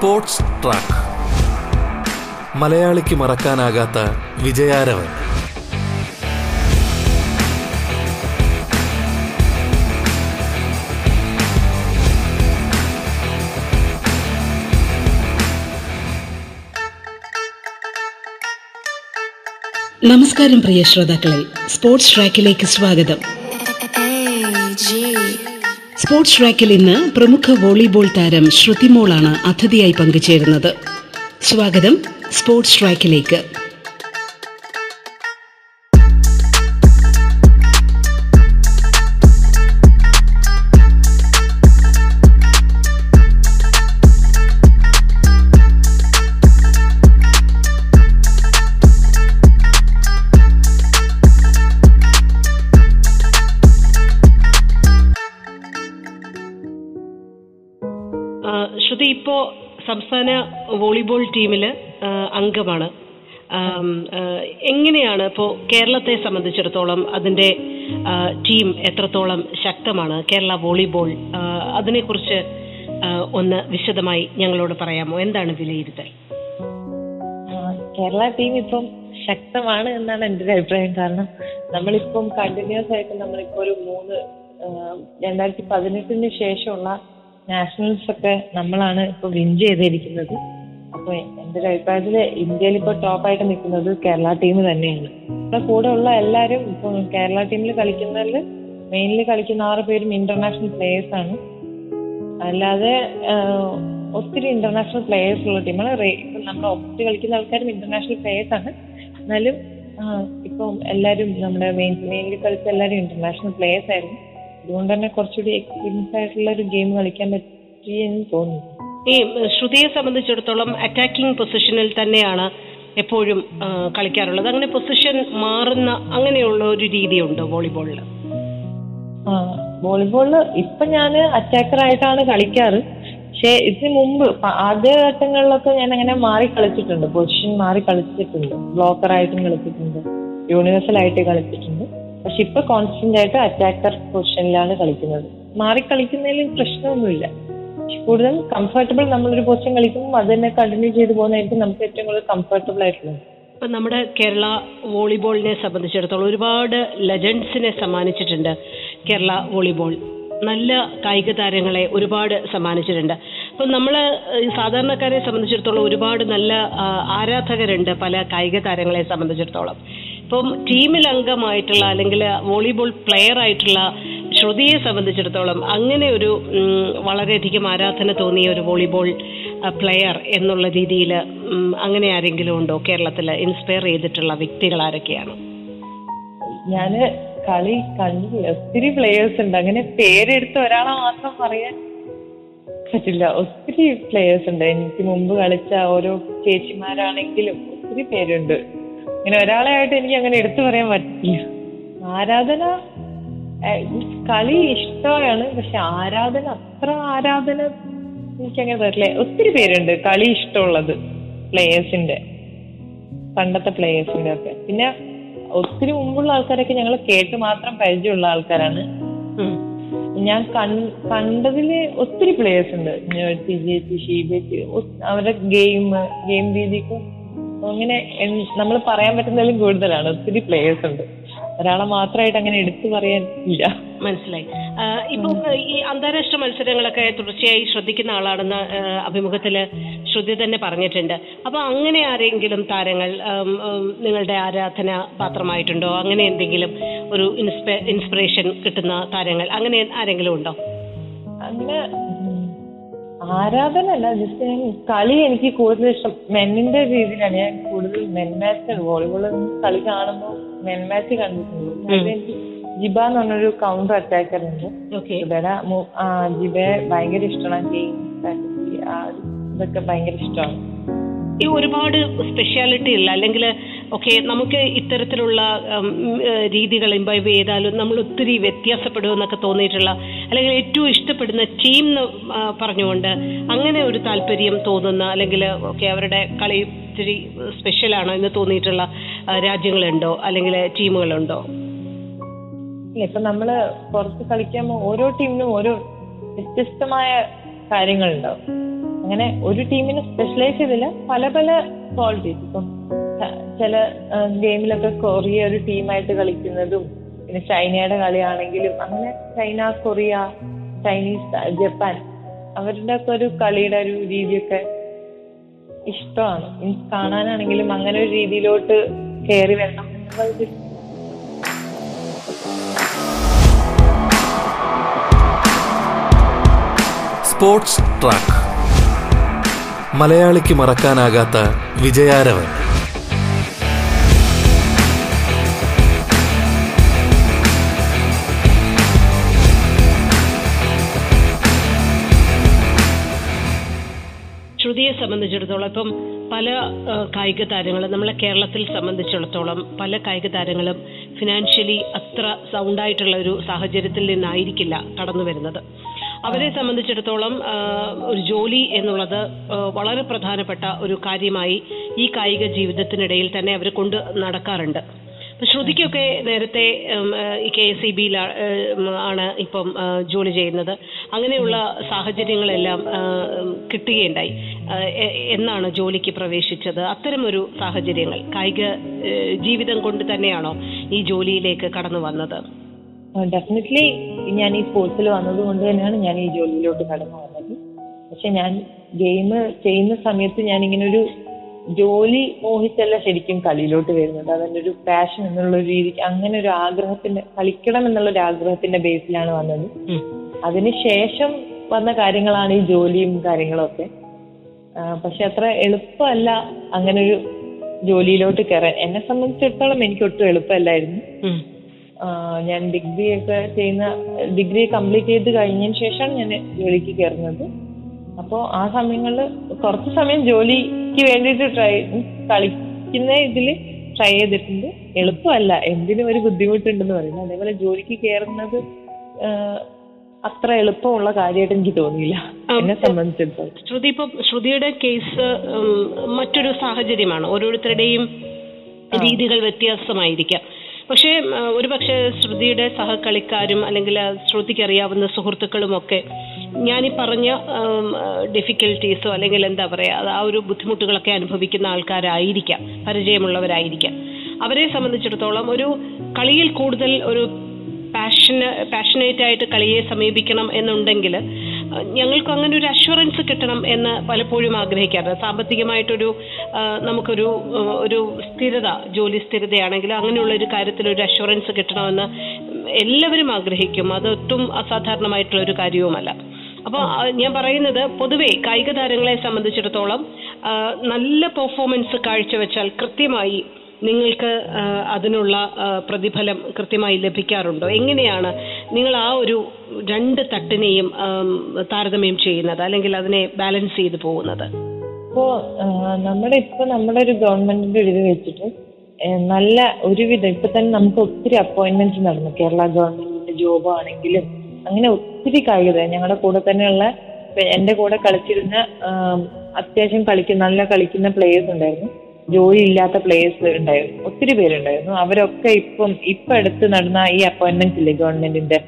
Sports track. മലയാളിക്ക് മറക്കാനാകാത്ത വിജയാരവൻ. നമസ്കാരം പ്രിയ ശ്രോതാക്കളെ. സ്പോർട്സ് ട്രാക്കിലേക്ക് സ്വാഗതം. സ്പോർട്സ് ട്രാക്കിൽ ഇന്ന് പ്രമുഖ വോളിബോൾ താരം ശ്രുതിമോളാണ് അതിഥിയായി പങ്കുചേരുന്നത്. സ്വാഗതം സ്പോർട്സ് ട്രാക്കിലേക്ക്. വോളിബോൾ ടീമിൽ അംഗമാണ്. എങ്ങനെയാണ് ഇപ്പോൾ കേരളത്തെ സംബന്ധിച്ചിടത്തോളം അതിന്റെ ടീം എത്രത്തോളം ശക്തമാണ്? കേരള വോളിബോൾ അതിനെക്കുറിച്ച് ഒന്ന് വിശദമായി ഞങ്ങളോട് പറയാമോ? എന്താണ് വിലയിരുത്തൽ? കേരള ടീം ഇപ്പം ശക്തമാണ് എന്നാണ് എന്റെ ഒരു അഭിപ്രായം. കാരണം നമ്മളിപ്പം കണ്ടിന്യൂസ് ആയിട്ട് നമ്മളിപ്പോ ഒരു മൂന്ന് രണ്ടായിരത്തി പതിനെട്ടിന് ശേഷമുള്ള നാഷണൽസ് ഒക്കെ നമ്മളാണ് ഇപ്പൊ വിൻ ചെയ്തിരിക്കുന്നത്. അപ്പൊ എന്റെ ഒരു അഭിപ്രായത്തിൽ ഇന്ത്യയിൽ ഇപ്പൊ ടോപ്പായിട്ട് നിൽക്കുന്നത് കേരള ടീം തന്നെയാണ്. നമ്മുടെ കൂടെ ഉള്ള എല്ലാവരും ഇപ്പൊ കേരള ടീമിൽ കളിക്കുന്നതിൽ മെയിൻലി കളിക്കുന്ന ആറ് പേരും ഇന്റർനാഷണൽ പ്ലേയേഴ്സ് ആണ്. അല്ലാതെ ഒത്തിരി ഇന്റർനാഷണൽ പ്ലേയേഴ്സ് ഉള്ള ടീമാണ് നമ്മുടെ ഒത്തിരി കളിക്കുന്ന ആൾക്കാരും ഇന്റർനാഷണൽ പ്ലേയേഴ്സ് ആണ്. എന്നാലും ഇപ്പം എല്ലാവരും നമ്മുടെ മെയിൻ മെയിൻലി കളിച്ച എല്ലാവരും ഇന്റർനാഷണൽ പ്ലേയേഴ്സ് ആയിരുന്നു. അതുകൊണ്ട് തന്നെ കുറച്ചുകൂടി എക്സ്പീരിയൻസ് ആയിട്ടുള്ള ഒരു ഗെയിം കളിക്കാൻ പറ്റിയെന്ന് തോന്നുന്നു. ഈ ശ്രുതിയെ സംബന്ധിച്ചിടത്തോളം അറ്റാക്കിംഗ് പൊസിഷനിൽ തന്നെയാണ് എപ്പോഴും കളിക്കാറുള്ളത്. അങ്ങനെ പൊസിഷൻ മാറുന്ന അങ്ങനെയുള്ള ഒരു രീതിയുണ്ട് വോളിബോളിൽ വോളിബോളിൽ ഇപ്പൊ ഞാൻ അറ്റാക്കർ ആയിട്ടാണ് കളിക്കാറ്. പക്ഷെ ഇതിന് മുമ്പ് ആദ്യ ഘട്ടങ്ങളിലൊക്കെ ഞാൻ അങ്ങനെ മാറി കളിച്ചിട്ടുണ്ട്. പൊസിഷൻ മാറി കളിച്ചിട്ടുണ്ട്. ബ്ലോക്കർ ആയിട്ടും കളിച്ചിട്ടുണ്ട്. യൂണിവേഴ്സൽ ആയിട്ട് കളിച്ചിട്ടുണ്ട്. പക്ഷെ ഇപ്പൊ കോൺസ്റ്റന്റ് ആയിട്ട് അറ്റാക്കർ പൊസിഷനിലാണ് കളിക്കുന്നത്. മാറി കളിക്കുന്നതിൽ പ്രശ്നമൊന്നുമില്ല. കൂടുതൽ കംഫർട്ടബിൾ നമ്മളൊരു പൊസിഷൻ കളിക്കുമ്പോൾ അത് തന്നെ കണ്ടിന്യൂ ചെയ്തു പോകുന്നതായിരിക്കും നമുക്ക് ഏറ്റവും കൂടുതൽ കംഫർട്ടബിൾ ആയിട്ടുള്ളത്. ഇപ്പൊ നമ്മുടെ കേരള വോളിബോളിനെ സംബന്ധിച്ചിടത്തോളം ഒരുപാട് ലെജൻഡ്സിനെ സമ്മാനിച്ചിട്ടുണ്ട് കേരള വോളിബോൾ. നല്ല കായിക താരങ്ങളെ ഒരുപാട് സമ്മാനിച്ചിട്ടുണ്ട്. അപ്പൊ നമ്മൾ ഈ സാധാരണക്കാരെ സംബന്ധിച്ചിടത്തോളം ഒരുപാട് നല്ല ആരാധകരുണ്ട് പല കായിക താരങ്ങളെ സംബന്ധിച്ചിടത്തോളം. ഇപ്പം ടീമിൽ അംഗമായിട്ടുള്ള അല്ലെങ്കിൽ വോളിബോൾ പ്ലെയർ ആയിട്ടുള്ള ശ്രുതിയെ സംബന്ധിച്ചിടത്തോളം അങ്ങനെ ഒരു വളരെയധികം ആരാധന തോന്നിയ ഒരു വോളിബോൾ പ്ലെയർ എന്നുള്ള രീതിയിൽ അങ്ങനെ ആരെങ്കിലും ഉണ്ടോ കേരളത്തിൽ ഇൻസ്പയർ ചെയ്തിട്ടുള്ള വ്യക്തികൾ ആരൊക്കെയാണ്? ഞാൻ കളി കളി ഒത്തിരി പ്ലേയേഴ്സ് ഉണ്ട്. അങ്ങനെ പേരെടുത്ത് ഒരാളെ മാത്രം പറയാൻ പറ്റില്ല. ഒത്തിരി പ്ലേയേഴ്സ് ഉണ്ട്. എനിക്ക് മുമ്പ് കളിച്ച ഓരോ ചേച്ചിമാരാണെങ്കിലും ഒത്തിരി പേരുണ്ട്. ഇങ്ങനെ ഒരാളെ ആയിട്ട് എനിക്ക് അങ്ങനെ എടുത്തു പറയാൻ പറ്റില്ല. ആരാധന കളി ഇഷ്ടമാണ് പക്ഷെ ആരാധന അത്ര ആരാധന എനിക്ക് അങ്ങനെ തരില്ല. ഒത്തിരി പേരുണ്ട് കളി ഇഷ്ടമുള്ളത് പ്ലേയേഴ്സിന്റെ പണ്ടത്തെ പ്ലേയേഴ്സിന്റെ ഒക്കെ. പിന്നെ ഒത്തിരി മുമ്പുള്ള ആൾക്കാരൊക്കെ ഞങ്ങൾ കേട്ട് മാത്രം പരിചയമുള്ള ആൾക്കാരാണ്. ഞാൻ കണ്ടതിൽ ഒത്തിരി പ്ലേയേഴ്സ് ഉണ്ട്. ഷീബേച്ചി അവരുടെ ഗെയിം ഗെയിം രീതിക്കും അങ്ങനെ നമ്മൾ പറയാൻ പറ്റുന്നതിലും കൂടുതലാണ്. ഒത്തിരി പ്ലേയേഴ്സ് ഉണ്ട്. ഒരാളെ മാത്രമായിട്ട് അങ്ങനെ എടുത്തു പറയാൻ ഇല്ല. മനസ്സിലായി. ഇപ്പൊ ഈ അന്താരാഷ്ട്ര മത്സരങ്ങളൊക്കെ തുടർച്ചയായി ശ്രദ്ധിക്കുന്ന ആളാണെന്ന് അഭിമുഖത്തിൽ ശ്രുതി തന്നെ പറഞ്ഞിട്ടുണ്ട്. അപ്പൊ അങ്ങനെ ആരെങ്കിലും താരങ്ങൾ നിങ്ങളുടെ ആരാധന പാത്രമായിട്ടുണ്ടോ? അങ്ങനെ എന്തെങ്കിലും ഒരു ഇൻസ്പിറേഷൻ കിട്ടുന്ന താരങ്ങൾ അങ്ങനെ ആരെങ്കിലും ഉണ്ടോ? അങ്ങനെ ആരാധന അല്ല ജസ്റ്റ് ഞാൻ കളി എനിക്ക് കൂടുതൽ ഇഷ്ടം. മെന്നിന്റെ രീതിയിലാണ് ഞാൻ കൂടുതൽ മെൻ മാച്ച് വോളിബോൾ കളി കാണുമ്പോൾ മെൻ മാച്ച് കണ്ടിട്ടുണ്ട് എനിക്ക് ജിബ എന്ന് പറഞ്ഞൊരു കൗണ്ടർ അറ്റാക്കർ ഉണ്ട്. ജിബയുടെ ജിബയെ ഭയങ്കര ഇഷ്ടമാണ്. ഗെയിം ഇതൊക്കെ ഭയങ്കര ഇഷ്ടമാണ്. ഈ ഒരുപാട് സ്പെഷ്യാലിറ്റി ഉള്ള അല്ലെങ്കിൽ ഓക്കെ നമുക്ക് ഇത്തരത്തിലുള്ള രീതികളും ഇമ്പൈവ് ചെയ്താലും നമ്മൾ ഒത്തിരി വ്യത്യാസപ്പെടുമെന്നൊക്കെ തോന്നിയിട്ടുള്ള അല്ലെങ്കിൽ ഏറ്റവും ഇഷ്ടപ്പെടുന്ന ടീം എന്ന് പറഞ്ഞുകൊണ്ട് അങ്ങനെ ഒരു താല്പര്യം തോന്നുന്ന അല്ലെങ്കിൽ ഓക്കെ അവരുടെ കളി ഇത്തിരി സ്പെഷ്യലാണോ എന്ന് തോന്നിയിട്ടുള്ള രാജ്യങ്ങളുണ്ടോ അല്ലെങ്കിൽ ടീമുകളുണ്ടോ ഇപ്പൊ നമ്മൾ പുറത്ത് കളിക്കുമ്പോൾ ഓരോ ടീമിനും ഓരോ വ്യത്യസ്തമായ കാര്യങ്ങളുണ്ടാവും. അങ്ങനെ ഒരു ടീമിന് സ്പെഷ്യലൈസ് ചെയ്തില്ല പല പല ക്വാളിറ്റീസ് ഇപ്പം ചില ഗെയിമിലൊക്കെ കൊറിയ ഒരു ടീമായിട്ട് കളിക്കുന്നതും പിന്നെ ചൈനയുടെ കളിയാണെങ്കിലും അങ്ങനെ ചൈന കൊറിയ ചൈനീസ് ജപ്പാൻ അവരുടെ ഒക്കെ ഒരു കളിയുടെ ഒരു രീതിയൊക്കെ ഇഷ്ടമാണ്. മീൻസ് കാണാനാണെങ്കിലും അങ്ങനെ ഒരു രീതിയിലോട്ട് കയറി വരണം എന്നുള്ളത് സ്പോർട്സ് ട്രാക്ക്. മലയാളിക്ക് മറക്കാനാകാത്ത വിജയാരവൻ. സംബന്ധിച്ചിടത്തോളം ഇപ്പം പല കായിക താരങ്ങളും നമ്മളെ കേരളത്തിൽ സംബന്ധിച്ചിടത്തോളം പല കായിക താരങ്ങളും ഫിനാൻഷ്യലി അത്ര സൗണ്ടായിട്ടുള്ള ഒരു സാഹചര്യത്തിൽ നിന്നായിരിക്കില്ല കടന്നു വരുന്നത്. അവരെ സംബന്ധിച്ചിടത്തോളം ഒരു ജോലി എന്നുള്ളത് വളരെ പ്രധാനപ്പെട്ട ഒരു കാര്യമായി ഈ കായിക ജീവിതത്തിനിടയിൽ തന്നെ അവർ കൊണ്ട് നടക്കാറുണ്ട്. ശ്രുതിക്കൊക്കെ നേരത്തെ കെ എസ് ഇ ബിയിൽ ആണ് ഇപ്പം ജോലി ചെയ്യുന്നത്. അങ്ങനെയുള്ള സാഹചര്യങ്ങളെല്ലാം കിട്ടുകയുണ്ടായി. എന്നാണ് ജോലിക്ക് പ്രവേശിച്ചത്? അത്തരമൊരു സാഹചര്യങ്ങൾ കായിക ജീവിതം കൊണ്ട് തന്നെയാണോ ഈ ജോലിയിലേക്ക് കടന്നു വന്നത്? ഡെഫിനറ്റ്ലി ഞാൻ ഈ സ്പോർട്സിൽ വന്നത് കൊണ്ട് തന്നെയാണ് ഞാൻ ഈ ജോലിയിലോട്ട് കടന്നു വന്നത്. പക്ഷെ ഞാൻ ഗെയിം ചെയ്യുന്ന സമയത്ത് ഞാൻ ഇങ്ങനെ ഒരു ജോലി മോഹിച്ചല്ല ശരിക്കും കളിയിലോട്ട് വരുന്നത്. അതെന്റെ ഒരു പാഷൻ എന്നുള്ള ഒരു രീതിക്ക് അങ്ങനെ ഒരു ആഗ്രഹത്തിന്റെ കളിക്കണം എന്നുള്ള ഒരു ആഗ്രഹത്തിന്റെ ബേസിലാണ് വന്നത്. അതിനുശേഷം വന്ന കാര്യങ്ങളാണ് ഈ ജോലിയും കാര്യങ്ങളൊക്കെ. പക്ഷെ അത്ര എളുപ്പമല്ല അങ്ങനെ ഒരു ജോലിയിലോട്ട് കയറാൻ. എന്നെ സംബന്ധിച്ചിടത്തോളം എനിക്ക് ഒട്ടും എളുപ്പമല്ലായിരുന്നു. ഞാൻ ഡിഗ്രി ഒക്കെ ചെയ്യുന്ന ഡിഗ്രി കംപ്ലീറ്റ് ചെയ്ത് കഴിഞ്ഞതിന് ശേഷമാണ് ഞാൻ ജോലിക്ക് കയറുന്നത്. അപ്പോൾ ആ സമയങ്ങളിൽ കുറച്ച് സമയം ജോലിക്ക് വേണ്ടിയിട്ട് ട്രൈ കളിക്കുന്ന ഇതിൽ ട്രൈ ചെയ്തിട്ടുണ്ട്. എളുപ്പമല്ല. എന്തിനും ഒരു ബുദ്ധിമുട്ടുണ്ടെന്ന് പറയുന്നത്. അതേപോലെ ജോലിക്ക് കയറുന്നത് അത്ര എളുപ്പമുള്ള കാര്യമായിട്ട് എനിക്ക് തോന്നിയില്ല. എന്നെ സംബന്ധിച്ചിടത്തോളം. ശ്രുതി ഇപ്പൊ ശ്രുതിയുടെ കേസ് മറ്റൊരു സാഹചര്യമാണ്. ഓരോരുത്തരുടെയും രീതികൾ വ്യത്യാസമായിരിക്കാം. പക്ഷേ ഒരു പക്ഷേ ശ്രുതിയുടെ സഹകളിക്കാരും അല്ലെങ്കിൽ ശ്രുതിക്ക് അറിയാവുന്ന സുഹൃത്തുക്കളും ഒക്കെ ഞാനീ പറഞ്ഞ ഡിഫിക്കൽട്ടീസോ അല്ലെങ്കിൽ എന്താ പറയുക ആ ഒരു ബുദ്ധിമുട്ടുകളൊക്കെ അനുഭവിക്കുന്ന ആൾക്കാരായിരിക്കാം പരിചയമുള്ളവരായിരിക്കാം. അവരെ സംബന്ധിച്ചിടത്തോളം ഒരു കളിയിൽ കൂടുതൽ ഒരു പാഷന് പാഷനേറ്റ് ആയിട്ട് കളിയെ സമീപിക്കണം എന്നുണ്ടെങ്കിൽ ഞങ്ങൾക്ക് അങ്ങനെ ഒരു അഷുറൻസ് കിട്ടണം എന്ന് പലപ്പോഴും ആഗ്രഹിക്കാറുണ്ട്. സാമ്പത്തികമായിട്ടൊരു നമുക്കൊരു ഒരു സ്ഥിരത ജോലി സ്ഥിരതയാണെങ്കിൽ അങ്ങനെയുള്ള ഒരു കാര്യത്തിൽ ഒരു അഷുറൻസ് കിട്ടണമെന്ന് എല്ലാവരും ആഗ്രഹിക്കും. അതൊട്ടും അസാധാരണമായിട്ടുള്ള ഒരു കാര്യവുമല്ല അപ്പോൾ ഞാൻ പറയുന്നത് പൊതുവെ കായിക താരങ്ങളെ സംബന്ധിച്ചിടത്തോളം നല്ല പെർഫോമൻസ് കാഴ്ചവെച്ചാൽ കൃത്യമായി നിങ്ങൾക്ക് അതിനുള്ള പ്രതിഫലം കൃത്യമായി ലഭിക്കാറുണ്ടോ? എങ്ങനെയാണ് നിങ്ങൾ ആ ഒരു രണ്ട് തട്ടിനെയും താരതമ്യം ചെയ്യുന്നത്? അല്ലെങ്കിൽ അതിനെ ബാലൻസ് ചെയ്ത് പോകുന്നത്? ഇപ്പോ നമ്മുടെ ഇപ്പൊ നമ്മുടെ ഒരു ഗവൺമെന്റിന്റെ ഒരു ഇത് വെച്ചിട്ട് നല്ല ഒരുവിധം ഇപ്പൊ തന്നെ നമുക്ക് ഒത്തിരി അപ്പോയിന്റ്മെന്റ് നടന്നു. കേരള ഗവൺമെന്റിന്റെ ജോബ് ആണെങ്കിലും അങ്ങനെ ഒത്തിരി കായികത ഞങ്ങളുടെ കൂടെ തന്നെയുള്ള എന്റെ കൂടെ കളിച്ചിരുന്ന അത്യാവശ്യം കളിക്കുന്ന നല്ല കളിക്കുന്ന പ്ലേയേഴ്സ് ഉണ്ടായിരുന്നു. ജോലി ഇല്ലാത്ത പ്ലേയേഴ്സ് ഉണ്ടായിരുന്നു ഒത്തിരി പേരുണ്ടായിരുന്നു. അവരൊക്കെ ഇപ്പം ഇപ്പൊ അടുത്ത് നടന്ന ഈ അപ്പോയിന്റ്മെന്റ് ഇല്ലേ ഗവൺമെന്റിന്റെ?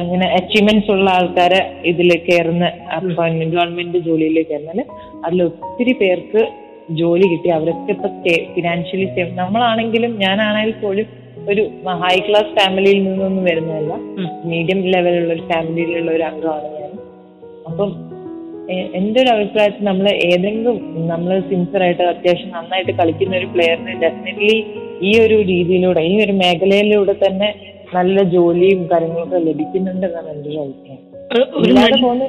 അങ്ങനെ അച്ചീവ്മെന്റ്സ് ഉള്ള ആൾക്കാരെ ഇതിൽ കയറുന്ന അപ്പോയിന്റ്മെന്റ് ഗവൺമെന്റ് ജോലിയിൽ കയറുന്നതിൽ അതിൽ ഒത്തിരി പേർക്ക് ജോലി കിട്ടി. അവരൊക്കെ ഇപ്പൊ ഫിനാൻഷ്യലി സേവ് നമ്മളാണെങ്കിലും ഞാനാണെങ്കിൽ പോലും ഒരു ഹൈ ക്ലാസ് ഫാമിലിയിൽ നിന്നൊന്നും വരുന്നതല്ല. മീഡിയം ലെവലുള്ള ഒരു ഫാമിലിയിലുള്ള ഒരു അംഗമാണ് ഞാൻ. അപ്പം എന്റെ ഒരു അഭിപ്രായത്തിൽ നമ്മൾ ഏതെങ്കിലും നമ്മൾ സിൻസർ ആയിട്ട് അത്യാവശ്യം നന്നായിട്ട് കളിക്കുന്ന ഒരു പ്ലെയറിന് ഡെഫിനറ്റ്ലി ഈ ഒരു രീതിയിലൂടെ ഈ ഒരു മേഖലയിലൂടെ തന്നെ നല്ല ജോലിയും കാര്യങ്ങളൊക്കെ ലഭിക്കുന്നുണ്ടെന്നാണ് എന്റെ ഒരു അഭിപ്രായം. ഇല്ലാതെ പോകുന്ന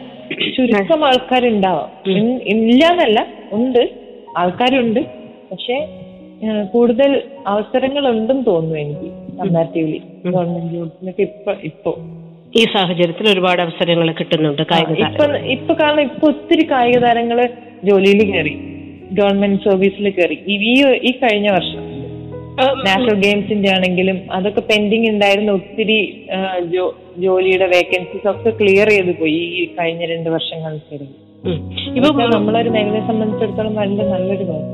ചുരുക്കം ആൾക്കാരുണ്ടാവാം. ഇല്ല ഇല്ലാന്നല്ല ഉണ്ട്. ആൾക്കാരുണ്ട്. പക്ഷെ കൂടുതൽ അവസരങ്ങൾ ഉണ്ടെന്ന് തോന്നുന്നു എനിക്ക്. കമ്പാരിറ്റീവ്ലി ഗവൺമെന്റ് ജോബ്സിനൊക്കെ ഇപ്പൊ ഇപ്പൊ. ഈ സാഹചര്യത്തിൽ ഒരുപാട് അവസരങ്ങൾ കിട്ടുന്നുണ്ട് കായിക ഇപ്പൊ കാരണം ഇപ്പൊ ഒത്തിരി കായിക താരങ്ങൾ ജോലിയിൽ കയറി ഗവൺമെന്റ് സർവീസിൽ കയറി ഈ ഈ- കഴിഞ്ഞ വർഷം നാഷണൽ ഗെയിംസിന്റെ ആണെങ്കിലും അതൊക്കെ പെൻഡിങ് ഉണ്ടായിരുന്ന ഒത്തിരി ജോലിയുടെ വേക്കൻസീസ് ഒക്കെ ക്ലിയർ ചെയ്ത് പോയി ഈ കഴിഞ്ഞ രണ്ട് വർഷങ്ങൾക്കിടയിൽ ഇപ്പൊ നമ്മളൊരു മേഖലയെ സംബന്ധിച്ചിടത്തോളം നല്ല നല്ലൊരു കാര്യം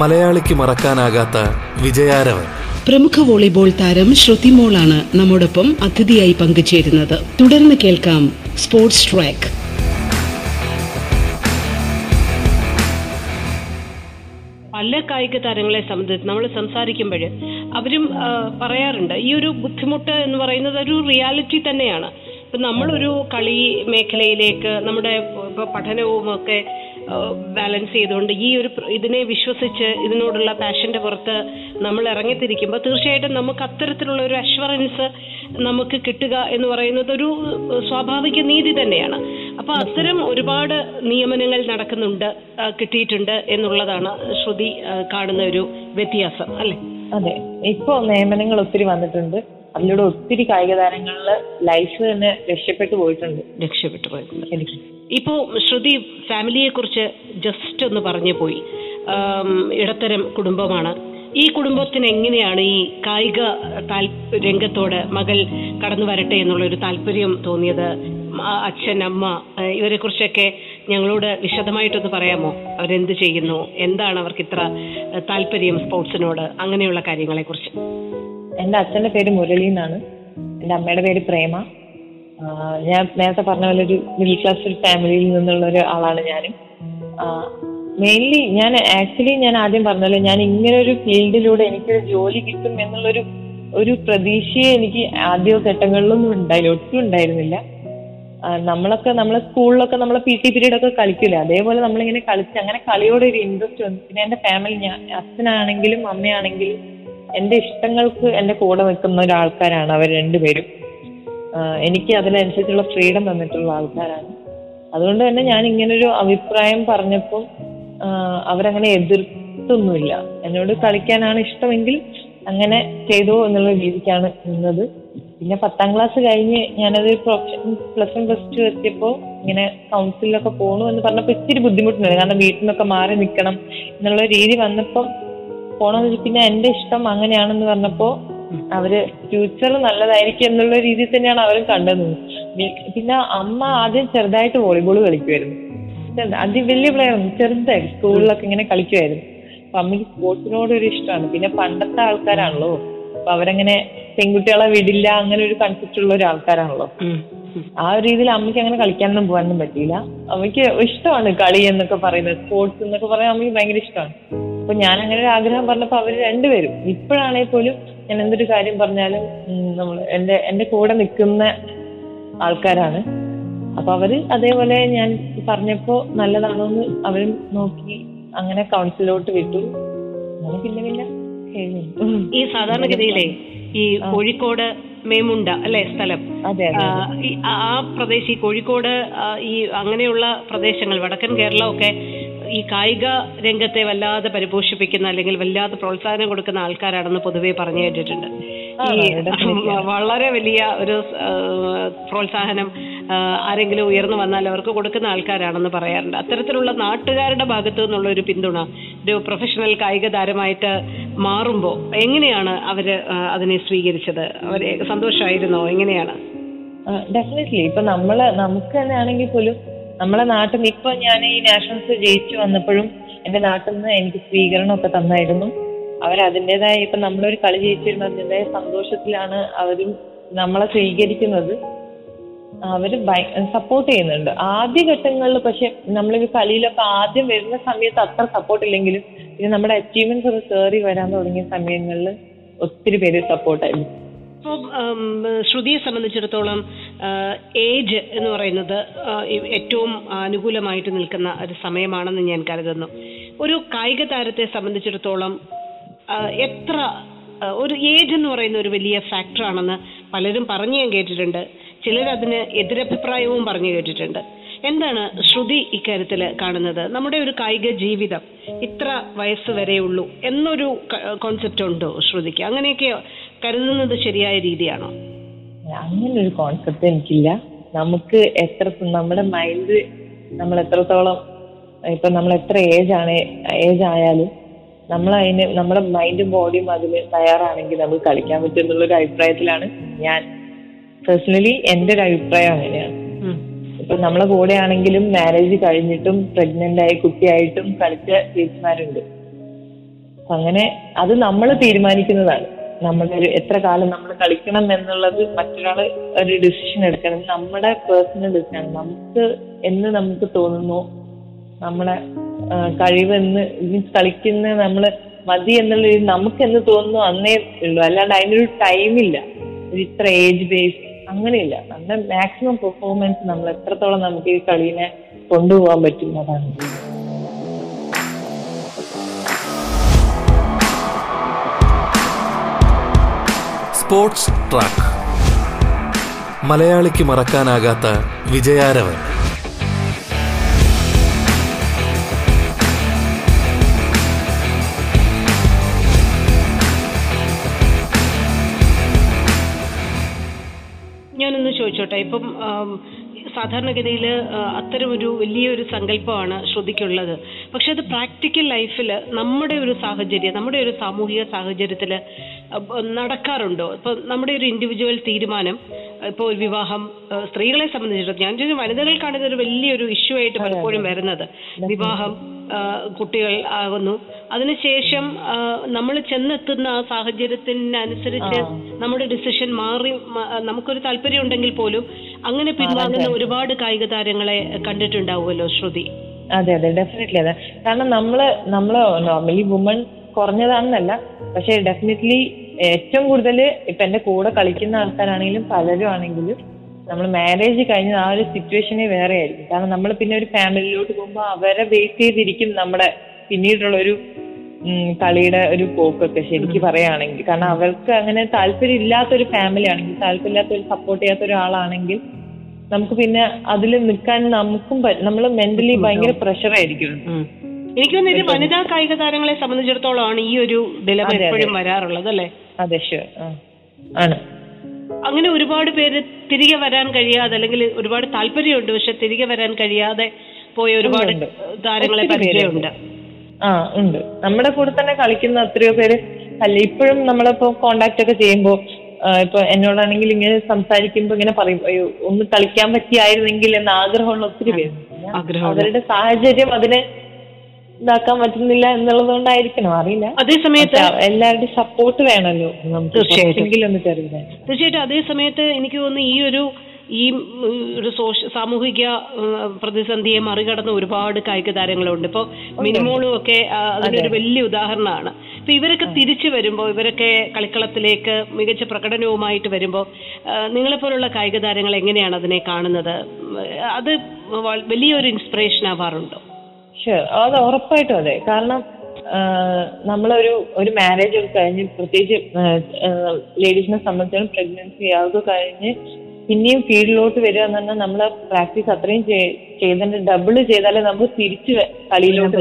മലയാളിക്ക് മറക്കാനാകാത്ത വിജയാരവൻ. പ്രമുഖ വോളിബോൾ താരം ശ്രുതിമോളാണ് നമ്മോടൊപ്പം അതിഥിയായി പങ്കുചേരുന്നത്. തുടർന്ന് കേൾക്കാം സ്പോർട്സ് ട്രാക്ക്. പല കായിക താരങ്ങളെ സംബന്ധിച്ച് നമ്മൾ സംസാരിക്കുമ്പോൾ അവരും പറയാറുണ്ട് ഈ ഒരു ബുദ്ധിമുട്ട് എന്ന് പറയുന്നത് ഒരു റിയാലിറ്റി തന്നെയാണ്. ഇപ്പൊ നമ്മളൊരു കളി മേഖലയിലേക്ക് നമ്മുടെ ഇപ്പൊ പഠനവും ഒക്കെ ബാലൻസ് ചെയ്തുകൊണ്ട് ഈ ഒരു ഇതിനെ വിശ്വസിച്ച് ഇതിനോടുള്ള പാഷന്റെ പുറത്ത് നമ്മൾ ഇറങ്ങിത്തിരിക്കുമ്പോൾ തീർച്ചയായിട്ടും നമുക്ക് അത്തരത്തിലുള്ള ഒരു അഷ്വറൻസ് നമുക്ക് കിട്ടുക എന്ന് പറയുന്നത് ഒരു സ്വാഭാവിക നീതി തന്നെയാണ്. അപ്പൊ അത്തരം ഒരുപാട് നിയമനങ്ങൾ നടക്കുന്നുണ്ട് കിട്ടിയിട്ടുണ്ട് എന്നുള്ളതാണ് ശ്രുതി കാണുന്ന ഒരു വ്യത്യാസം അല്ലെ? അതെ. ഇപ്പൊ നിയമനങ്ങൾ ഒത്തിരി വന്നിട്ടുണ്ട്. അതിലൂടെ ഒത്തിരി കായിക താരങ്ങളിൽ ലൈഫ് തന്നെ രക്ഷപ്പെട്ടു പോയിട്ടുണ്ട്. രക്ഷപ്പെട്ടു പോയിട്ടുണ്ട്. ശരിക്കും ഇപ്പോ ശ്രുതി ഫാമിലിയെ കുറിച്ച് ജസ്റ്റ് ഒന്ന് പറഞ്ഞു പോയി. ഇടത്തരം കുടുംബമാണ്. ഈ കുടുംബത്തിന് എങ്ങനെയാണ് ഈ കായിക രംഗത്തോട് മകൾ കടന്നു വരട്ടെ എന്നുള്ള ഒരു താല്പര്യം തോന്നിയത്? അച്ഛൻ അമ്മ ഇവരെ കുറിച്ചൊക്കെ ഞങ്ങളോട് വിശദമായിട്ടൊന്ന് പറയാമോ? അവരെന്ത് ചെയ്യുന്നു? എന്താണ് അവർക്ക് ഇത്ര താല്പര്യം സ്പോർട്സിനോട്? അങ്ങനെയുള്ള കാര്യങ്ങളെ കുറിച്ച് എന്റെ അച്ഛന്റെ പേര് മുരളി എന്നാണ് എന്റെ അമ്മയുടെ പേര് പ്രേമ. ഞാൻ നേരത്തെ പറഞ്ഞ പോലെ ഒരു മിഡിൽ ക്ലാസ് ഒരു ഫാമിലിയിൽ നിന്നുള്ള ഒരു ആളാണ് ഞാനും. മെയിൻലി ഞാൻ ആക്ച്വലി ഞാൻ ആദ്യം പറഞ്ഞല്ലോ ഞാൻ ഇങ്ങനെ ഒരു ഫീൽഡിലൂടെ എനിക്കൊരു ജോലി കിട്ടും എന്നുള്ളൊരു ഒരു പ്രതീക്ഷയെ എനിക്ക് ആദ്യ ഘട്ടങ്ങളിലൊന്നും ഉണ്ടായില്ല ഒട്ടും ഉണ്ടായിരുന്നില്ല. നമ്മളൊക്കെ നമ്മളെ സ്കൂളിലൊക്കെ നമ്മളെ പി ടി പീരീഡ് ഒക്കെ കളിക്കില്ല അതേപോലെ നമ്മളിങ്ങനെ കളിച്ച് അങ്ങനെ കളിയോട് ഒരു ഇൻട്രസ്റ്റ് വന്നു. പിന്നെ എന്റെ ഫാമിലി ഞാൻ അച്ഛനാണെങ്കിലും അമ്മയാണെങ്കിലും എന്റെ ഇഷ്ടങ്ങൾക്ക് എന്റെ കൂടെ നിൽക്കുന്ന ഒരാൾക്കാരാണ് അവർ രണ്ടുപേരും. എനിക്ക് അതിനനുസരിച്ചുള്ള ഫ്രീഡം തന്നിട്ടുള്ള ആൾക്കാരാണ്. അതുകൊണ്ട് തന്നെ ഞാൻ ഇങ്ങനൊരു അഭിപ്രായം പറഞ്ഞപ്പോൾ അവരങ്ങനെ എതിർത്തൊന്നുമില്ല. എന്നോട് കളിക്കാനാണ് ഇഷ്ടമെങ്കിൽ അങ്ങനെ ചെയ്തു എന്നുള്ള രീതിക്കാണ് നിന്നത്. പിന്നെ പത്താം ക്ലാസ് കഴിഞ്ഞ് ഞാനത് പ്ലസ് വൺ പ്ലസ് ടു എത്തിയപ്പോൾ ഇങ്ങനെ കൗൺസിലൊക്കെ പോകണു എന്ന് പറഞ്ഞപ്പോൾ ഇച്ചിരി ബുദ്ധിമുട്ടുണ്ട് കാരണം വീട്ടിൽ നിന്നൊക്കെ മാറി നിൽക്കണം എന്നുള്ള രീതി വന്നപ്പോൾ പോണെന്ന് പിന്നെ എന്റെ ഇഷ്ടം അങ്ങനെയാണെന്ന് പറഞ്ഞപ്പോ അവർ ഫ്യൂച്ചർ നല്ലതായിരിക്കും എന്നുള്ള രീതിയിൽ തന്നെയാണ് അവരും കണ്ടത്. പിന്നെ അമ്മ ആദ്യം ചെറുതായിട്ട് വോളിബോൾ കളിക്കുമായിരുന്നു അതി വലിയ പ്ലെയർ ചെറുതായി സ്കൂളിലൊക്കെ ഇങ്ങനെ കളിക്കുമായിരുന്നു അപ്പൊ അമ്മയ്ക്ക് സ്പോർട്സിനോട് ഒരു ഇഷ്ടമാണ്. പിന്നെ പണ്ടത്തെ ആൾക്കാരാണല്ലോ. അപ്പൊ അവരങ്ങനെ പെൺകുട്ടികളെ വിടില്ല അങ്ങനെ ഒരു കൺസെപ്റ്റ് ഉള്ള ഒരു ആൾക്കാരാണല്ലോ. ആ ഒരു രീതിയിൽ അമ്മയ്ക്ക് അങ്ങനെ കളിക്കാനൊന്നും പോകാനൊന്നും പറ്റിയില്ല. അമ്മയ്ക്ക് ഇഷ്ടമാണ് കളി എന്നൊക്കെ പറയുന്നത് സ്പോർട്സ് എന്നൊക്കെ പറയാൻ അമ്മയ്ക്ക് ഭയങ്കര ഇഷ്ടമാണ്. അപ്പൊ ഞാൻ അങ്ങനെ ഒരു ആഗ്രഹം പറഞ്ഞപ്പോ അവർ രണ്ടുപേരും ഇപ്പോഴാണെങ്കിൽ പോലും ഞാൻ എന്തൊരു കാര്യം പറഞ്ഞാലും നമ്മൾ എന്റെ എന്റെ കൂടെ നിൽക്കുന്ന ആൾക്കാരാണ്. അപ്പൊ അവർ അതേപോലെ ഞാൻ പറഞ്ഞപ്പോ നല്ലതാണോന്ന് അവരും നോക്കി അങ്ങനെ കൗൺസിലോട്ട് വിട്ടു. അങ്ങനെ പിന്നെ പിന്നെ. ഈ സാധാരണഗതിയിലെ ഈ കോഴിക്കോട് മേമുണ്ട അല്ലെ സ്ഥലം? ആ പ്രദേശം ഈ കോഴിക്കോട് ഈ അങ്ങനെയുള്ള പ്രദേശങ്ങൾ വടക്കൻ കേരളമൊക്കെ ഈ കായിക രംഗത്തെ വല്ലാതെ പരിപോഷിപ്പിക്കുന്ന അല്ലെങ്കിൽ വല്ലാതെ പ്രോത്സാഹനം കൊടുക്കുന്ന ആൾക്കാരാണെന്ന് പൊതുവെ പറഞ്ഞു കേട്ടിട്ടുണ്ട്. ഈ വളരെ വലിയ ഒരു പ്രോത്സാഹനം ആരെങ്കിലും ഉയർന്നു വന്നാൽ അവർക്ക് കൊടുക്കുന്ന ആൾക്കാരാണെന്ന് പറയാറുണ്ട്. അത്തരത്തിലുള്ള നാട്ടുകാരുടെ ഭാഗത്തു നിന്നുള്ള ഒരു പിന്തുണ ഒരു പ്രൊഫഷണൽ കായിക താരമായിട്ട് മാറുമ്പോൾ എങ്ങനെയാണ് അവർ അതിനെ സ്വീകരിച്ചത്? അവർ സന്തോഷമായിരുന്നോ എങ്ങനെയാണ്? ഡെഫിനറ്റ്ലി ഇപ്പൊ നമ്മൾ നമുക്ക് തന്നെ ആണെങ്കിൽ പോലും നമ്മളെ നാട്ടിൽ ഇപ്പൊ ഞാൻ ഈ നാഷണൽസ് ജയിച്ചു വന്നപ്പോഴും എന്റെ നാട്ടിൽ നിന്ന് എനിക്ക് സ്വീകരണം ഒക്കെ തന്നായിരുന്നു. അവർ അതിന്റെതായ ഇപ്പൊ നമ്മളൊരു കളി ജയിച്ചു വരുമ്പോൾ അതിന്റെതായ സന്തോഷത്തിലാണ് അവരും നമ്മളെ സ്വീകരിക്കുന്നത്. അവർ സപ്പോർട്ട് ചെയ്യുന്നുണ്ട്. ആദ്യ ഘട്ടങ്ങളിൽ പക്ഷെ നമ്മളൊരു കളിയിലൊക്കെ ആദ്യം വരുന്ന സമയത്ത് അത്ര സപ്പോർട്ട് ഇല്ലെങ്കിലും പിന്നെ നമ്മുടെ അച്ചീവ്മെന്റ്സ് ഒക്കെ കയറി വരാൻ തുടങ്ങിയ സമയങ്ങളിൽ ഒത്തിരി പേര് സപ്പോർട്ടായിരുന്നു ഇപ്പോൾ ശ്രുതിയെ സംബന്ധിച്ചിടത്തോളം ഏജ് എന്ന് പറയുന്നത് ഏറ്റവും അനുകൂലമായിട്ട് നിൽക്കുന്ന ഒരു സമയമാണെന്ന് ഞാൻ കരുതുന്നു. ഒരു കായിക താരത്തെ സംബന്ധിച്ചിടത്തോളം എത്ര ഒരു ഏജ് എന്ന് പറയുന്ന ഒരു വലിയ ഫാക്ടറാണെന്ന് പലരും പറഞ്ഞു ഞാൻ കേട്ടിട്ടുണ്ട്. ചിലർ അതിന് എതിരഭിപ്രായവും പറഞ്ഞു കേട്ടിട്ടുണ്ട്. എന്താണ് ശ്രുതി ഇക്കാര്യത്തിൽ കാണുന്നത്? നമ്മുടെ ഒരു കായിക ജീവിതം ഇത്ര വയസ്സ് വരെയുള്ളൂ എന്നൊരു കോൺസെപ്റ്റ് ഉണ്ടോ ശ്രുതിക്ക്? അങ്ങനെയൊക്കെ കരുതുന്നത് ശരിയായ രീതിയാണോ? അങ്ങനെ ഒരു കോൺസെപ്റ്റ് എനിക്കില്ല. നമുക്ക് എത്ര നമ്മുടെ മൈൻഡ് നമ്മൾ എത്രത്തോളം ഇപ്പൊ നമ്മൾ എത്ര ഏജ് ആണ് ഏജ് ആയാലും നമ്മൾ അതിന് നമ്മുടെ മൈൻഡും ബോഡിയും അതിന് തയ്യാറാണെങ്കിൽ നമുക്ക് കളിക്കാൻ പറ്റും എന്നുള്ളൊരു അഭിപ്രായത്തിലാണ് ഞാൻ. പേഴ്സണലി എന്റെ ഒരു അഭിപ്രായം അങ്ങനെയാണ്. ഇപ്പൊ നമ്മളെ കൂടെ ആണെങ്കിലും മാരേജ് കഴിഞ്ഞിട്ടും പ്രഗ്നന്റ് ആയി കുട്ടിയായിട്ടും കളിച്ച ചേച്ചിമാരുണ്ട്. അങ്ങനെ അത് നമ്മൾ തീരുമാനിക്കുന്നതാണ്. നമ്മൾ എത്ര കാലം നമ്മൾ കളിക്കണം എന്നുള്ളത് മറ്റൊരാൾ ഒരു ഡിസിഷൻ എടുക്കണം. നമ്മുടെ പേഴ്സണൽ ഡിസിഷൻ നമുക്ക് എന്ന് നമുക്ക് തോന്നുന്നു നമ്മളെ കഴിവെന്ന് മീൻസ് കളിക്കുന്ന നമ്മൾ മതി എന്നുള്ള നമുക്ക് എന്ന് തോന്നുന്നു അന്നേ ഉള്ളൂ. അല്ലാണ്ട് അതിനൊരു ടൈമില്ല ഇത്ര ഏജ് ബേസ് അങ്ങനെയില്ല. നമ്മുടെ മാക്സിമം പെർഫോമൻസ് നമ്മൾ എത്രത്തോളം നമുക്ക് ഈ കളീനെ കൊണ്ടുപോകാൻ പറ്റുന്നതാണ്. സ്പോർട്സ് ട്രാക്ക് മലയാളിക്ക് മറക്കാനാകാത്ത വിജയാരവൻ. ചോദിച്ചോട്ടെ. ഇപ്പം സാധാരണഗതിയിൽ അത്തരം ഒരു വലിയൊരു സങ്കല്പമാണ് ശ്രുതിക്കുള്ളത്. പക്ഷെ അത് പ്രാക്ടിക്കൽ ലൈഫിൽ നമ്മുടെ ഒരു സാഹചര്യം നമ്മുടെ ഒരു സാമൂഹിക സാഹചര്യത്തിൽ നടക്കാറുണ്ടോ? ഇപ്പൊ നമ്മുടെ ഒരു ഇൻഡിവിജ്വൽ തീരുമാനം ഇപ്പോൾ ഒരു വിവാഹം സ്ത്രീകളെ സംബന്ധിച്ചിടത്തോളം ഞാൻ ചോദിച്ചു വനിതകൾക്കാണ് ഇതൊരു വലിയൊരു ഇഷ്യൂ ആയിട്ട് പലപ്പോഴും വരുന്നത്. വിവാഹം കുട്ടികൾ ആകുന്നു. അതിനുശേഷം നമ്മൾ ചെന്നെത്തുന്ന ആ സാഹചര്യത്തിനനുസരിച്ച് നമ്മുടെ ഡിസിഷൻ മാറി നമുക്കൊരു താല്പര്യം ഉണ്ടെങ്കിൽ പോലും അങ്ങനെ പിൻവാങ്ങുന്ന ഒരുപാട് കായിക താരങ്ങളെ കണ്ടിട്ടുണ്ടാവുമല്ലോ ശ്രുതി. അതെ അതെ ഡെഫിനറ്റ്ലി അതെ. കാരണം നമ്മൾ നമ്മൾ നോർമലി വുമൺ കുറഞ്ഞതാണെന്നല്ല പക്ഷെ ഡെഫിനറ്റ്ലി ഏറ്റവും കൂടുതൽ ഇപ്പൊ എന്റെ കൂടെ കളിക്കുന്ന ആൾക്കാരാണെങ്കിലും പലരും ആണെങ്കിലും നമ്മൾ മാരേജ് കഴിഞ്ഞ ആ ഒരു സിറ്റുവേഷനെ വേറെ ആയിരിക്കും. കാരണം നമ്മൾ പിന്നെ ഒരു ഫാമിലിയിലോട്ട് പോകുമ്പോൾ അവരെ ബേസ് ചെയ്തിരിക്കും നമ്മുടെ പിന്നീടുള്ള ഒരു കളിയുടെ ഒരു പോക്കൊക്കെ ശരിക്കും പറയുകയാണെങ്കിൽ കാരണം അവർക്ക് അങ്ങനെ താല്പര്യം ഇല്ലാത്ത ഒരു ഫാമിലി ആണെങ്കിൽ താല്പര്യം ഇല്ലാത്ത ഒരു സപ്പോർട്ട് ചെയ്യാത്ത ഒരാളാണെങ്കിൽ നമുക്ക് പിന്നെ അതിൽ നിൽക്കാൻ നമുക്കും നമ്മൾ മെന്റലി ഭയങ്കര പ്രഷർ ആയിരിക്കും. എനിക്ക് തോന്നുന്നു വനിതാ കായിക താരങ്ങളെ സംബന്ധിച്ചിടത്തോളമാണ് ഈ ഒരു ഡിലമ. എപ്പോഴും വരാറുള്ളത് അല്ലേ? അതെ ഷുവർ ആണ്. അങ്ങനെ ഒരുപാട് പേര് തിരികെ വരാൻ കഴിയാതെ അല്ലെങ്കിൽ ഒരുപാട് താല്പര്യമുണ്ട്. പക്ഷെ തിരികെ വരാൻ കഴിയാതെ പോയ ഒരുപാട് താരങ്ങളെ പരിചയമുണ്ട്. ആ ഉണ്ട്. നമ്മുടെ കൂടെ തന്നെ കളിക്കുന്ന എത്രയോ പേര് അല്ല ഇപ്പോഴും നമ്മളിപ്പോ കോണ്ടാക്ട് ഒക്കെ ചെയ്യുമ്പോ ഇപ്പൊ എന്നോടാണെങ്കിൽ ഇങ്ങനെ സംസാരിക്കുമ്പോ ഇങ്ങനെ പറയും അയ്യോ ഒന്ന് കളിക്കാൻ പറ്റിയായിരുന്നെങ്കിൽ എന്ന ആഗ്രഹമുള്ള ഒത്തിരി പേര്. അവരുടെ സാഹചര്യം അതിനെ ഇതാക്കാൻ പറ്റുന്നില്ല എന്നുള്ളത് കൊണ്ടായിരിക്കണം അറിയില്ല. അതേ സമയത്ത് എല്ലാവരുടെയും സപ്പോർട്ട് വേണമല്ലോ തീർച്ചയായിട്ടും. തീർച്ചയായിട്ടും അതേ സമയത്ത് എനിക്ക് തോന്നുന്നു ഈ ഒരു ഈ ഒരു സോഷ്യ സാമൂഹിക പ്രതിസന്ധിയെ മറികടന്ന ഒരുപാട് കായിക താരങ്ങളുണ്ട് ഇപ്പൊ മിനിമോളും ഒക്കെ അതിനൊരു വലിയ ഉദാഹരണമാണ്. ഇപ്പൊ ഇവരൊക്കെ തിരിച്ചു വരുമ്പോൾ ഇവരൊക്കെ കളിക്കളത്തിലേക്ക് മികച്ച പ്രകടനവുമായിട്ട് വരുമ്പോൾ നിങ്ങളെ പോലുള്ള കായിക താരങ്ങൾ എങ്ങനെയാണ് അതിനെ കാണുന്നത്? അത് വലിയൊരു ഇൻസ്പിറേഷൻ ആവാറുണ്ടോ? ഷുവർ അത് ഉറപ്പായിട്ടും അതെ. കാരണം നമ്മളൊരു ഒരു മാരേജ് ഒക്കെ കഴിഞ്ഞ് പ്രത്യേകിച്ച് ലേഡീസിനെ സംബന്ധിച്ചിടത്തോളം പ്രഗ്നൻസി അതൊക്കെ കഴിഞ്ഞ് പിന്നെയും ഫീൽഡിലോട്ട് വരിക എന്ന് പറഞ്ഞാൽ നമ്മൾ പ്രാക്ടീസ് അത്രയും ചെയ്തിട്ട് ചെയ്തതിന്റെ ഡബിൾ ചെയ്താലേ നമുക്ക് തിരിച്ച് കളിയിലോട്ട്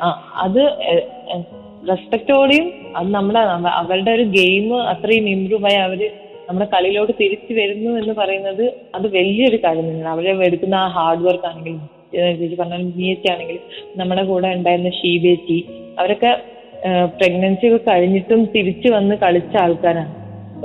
ആ അത് റെസ്പെക്റ്റോടെയും അത് നമ്മുടെ അവ- അവരുടെ ഒരു ഗെയിം അത്രയും ഇമ്പ്രൂവ് ആയി അവർ നമ്മുടെ കളിയിലോട്ട് തിരിച്ചു വരുന്നു എന്ന് പറയുന്നത് അത് വലിയൊരു കാര്യം തന്നെയാണ്. അവരെ എടുക്കുന്ന ആ ഹാർഡ് വർക്ക് ആണെങ്കിലും ചേച്ചി പറഞ്ഞ മിയച്ചി ആണെങ്കിലും നമ്മുടെ കൂടെ ഉണ്ടായിരുന്ന ഷീബേറ്റി അവരൊക്കെ പ്രഗ്നൻസി ഒക്കെ കഴിഞ്ഞിട്ടും തിരിച്ചു വന്ന് കളിച്ച ആൾക്കാരാണ്.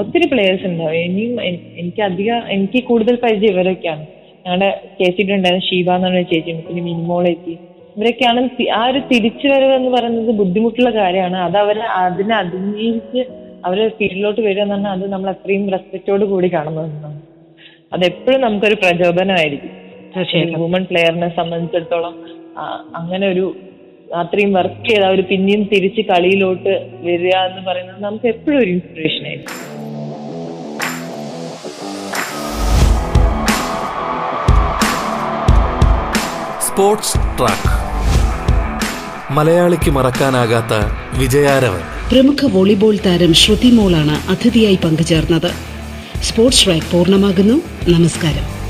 ഒത്തിരി പ്ലേയേഴ്സ് ഉണ്ടാവും. ഇനിയും എനിക്ക് അധികം എനിക്ക് കൂടുതൽ പരിചയം ഇവരൊക്കെയാണ്. ഞങ്ങളുടെ ചേച്ചിയുടെ ഉണ്ടായിരുന്ന ഷീബ എന്ന് പറഞ്ഞ ചേച്ചിയുണ്ട്. പിന്നെ മിനിമോളേച്ചി. ഇവരൊക്കെയാണ് ആ ഒരു തിരിച്ചു വരവ് എന്ന് പറയുന്നത് ബുദ്ധിമുട്ടുള്ള കാര്യമാണ്. അത് അവരെ അതിനെ അതിജീവിച്ച് അവർ ഫീൽഡിലോട്ട് വരിക എന്ന് പറഞ്ഞാൽ അത് നമ്മൾ അത്രയും റെസ്പെക്റ്റോട് കൂടി കാണുന്നതാണ്. അതെപ്പോഴും നമുക്കൊരു പ്രചോദനമായിരിക്കും. വുമൺ പ്ലെയറിനെ സംബന്ധിച്ചിടത്തോളം അങ്ങനെ ഒരു അത്രയും വർക്ക് ചെയ്ത അവർ പിന്നെയും തിരിച്ച് കളിയിലോട്ട് വരിക എന്ന് പറയുന്നത് നമുക്ക് എപ്പോഴും ഒരു ഇൻസ്പിറേഷൻ ആയിരുന്നു സ്പോർട്സ് ട്രാക്ക് മലയാളിക്ക് മറക്കാനാകാത്ത വിജയാരവ് പ്രമുഖ വോളിബോൾ താരം ശ്രുതി മോളാണ് അതിഥിയായി പങ്കുചേർന്നത്. സ്പോർട്സ് ട്രാക്ക് പൂർണമാകുന്നു. നമസ്കാരം.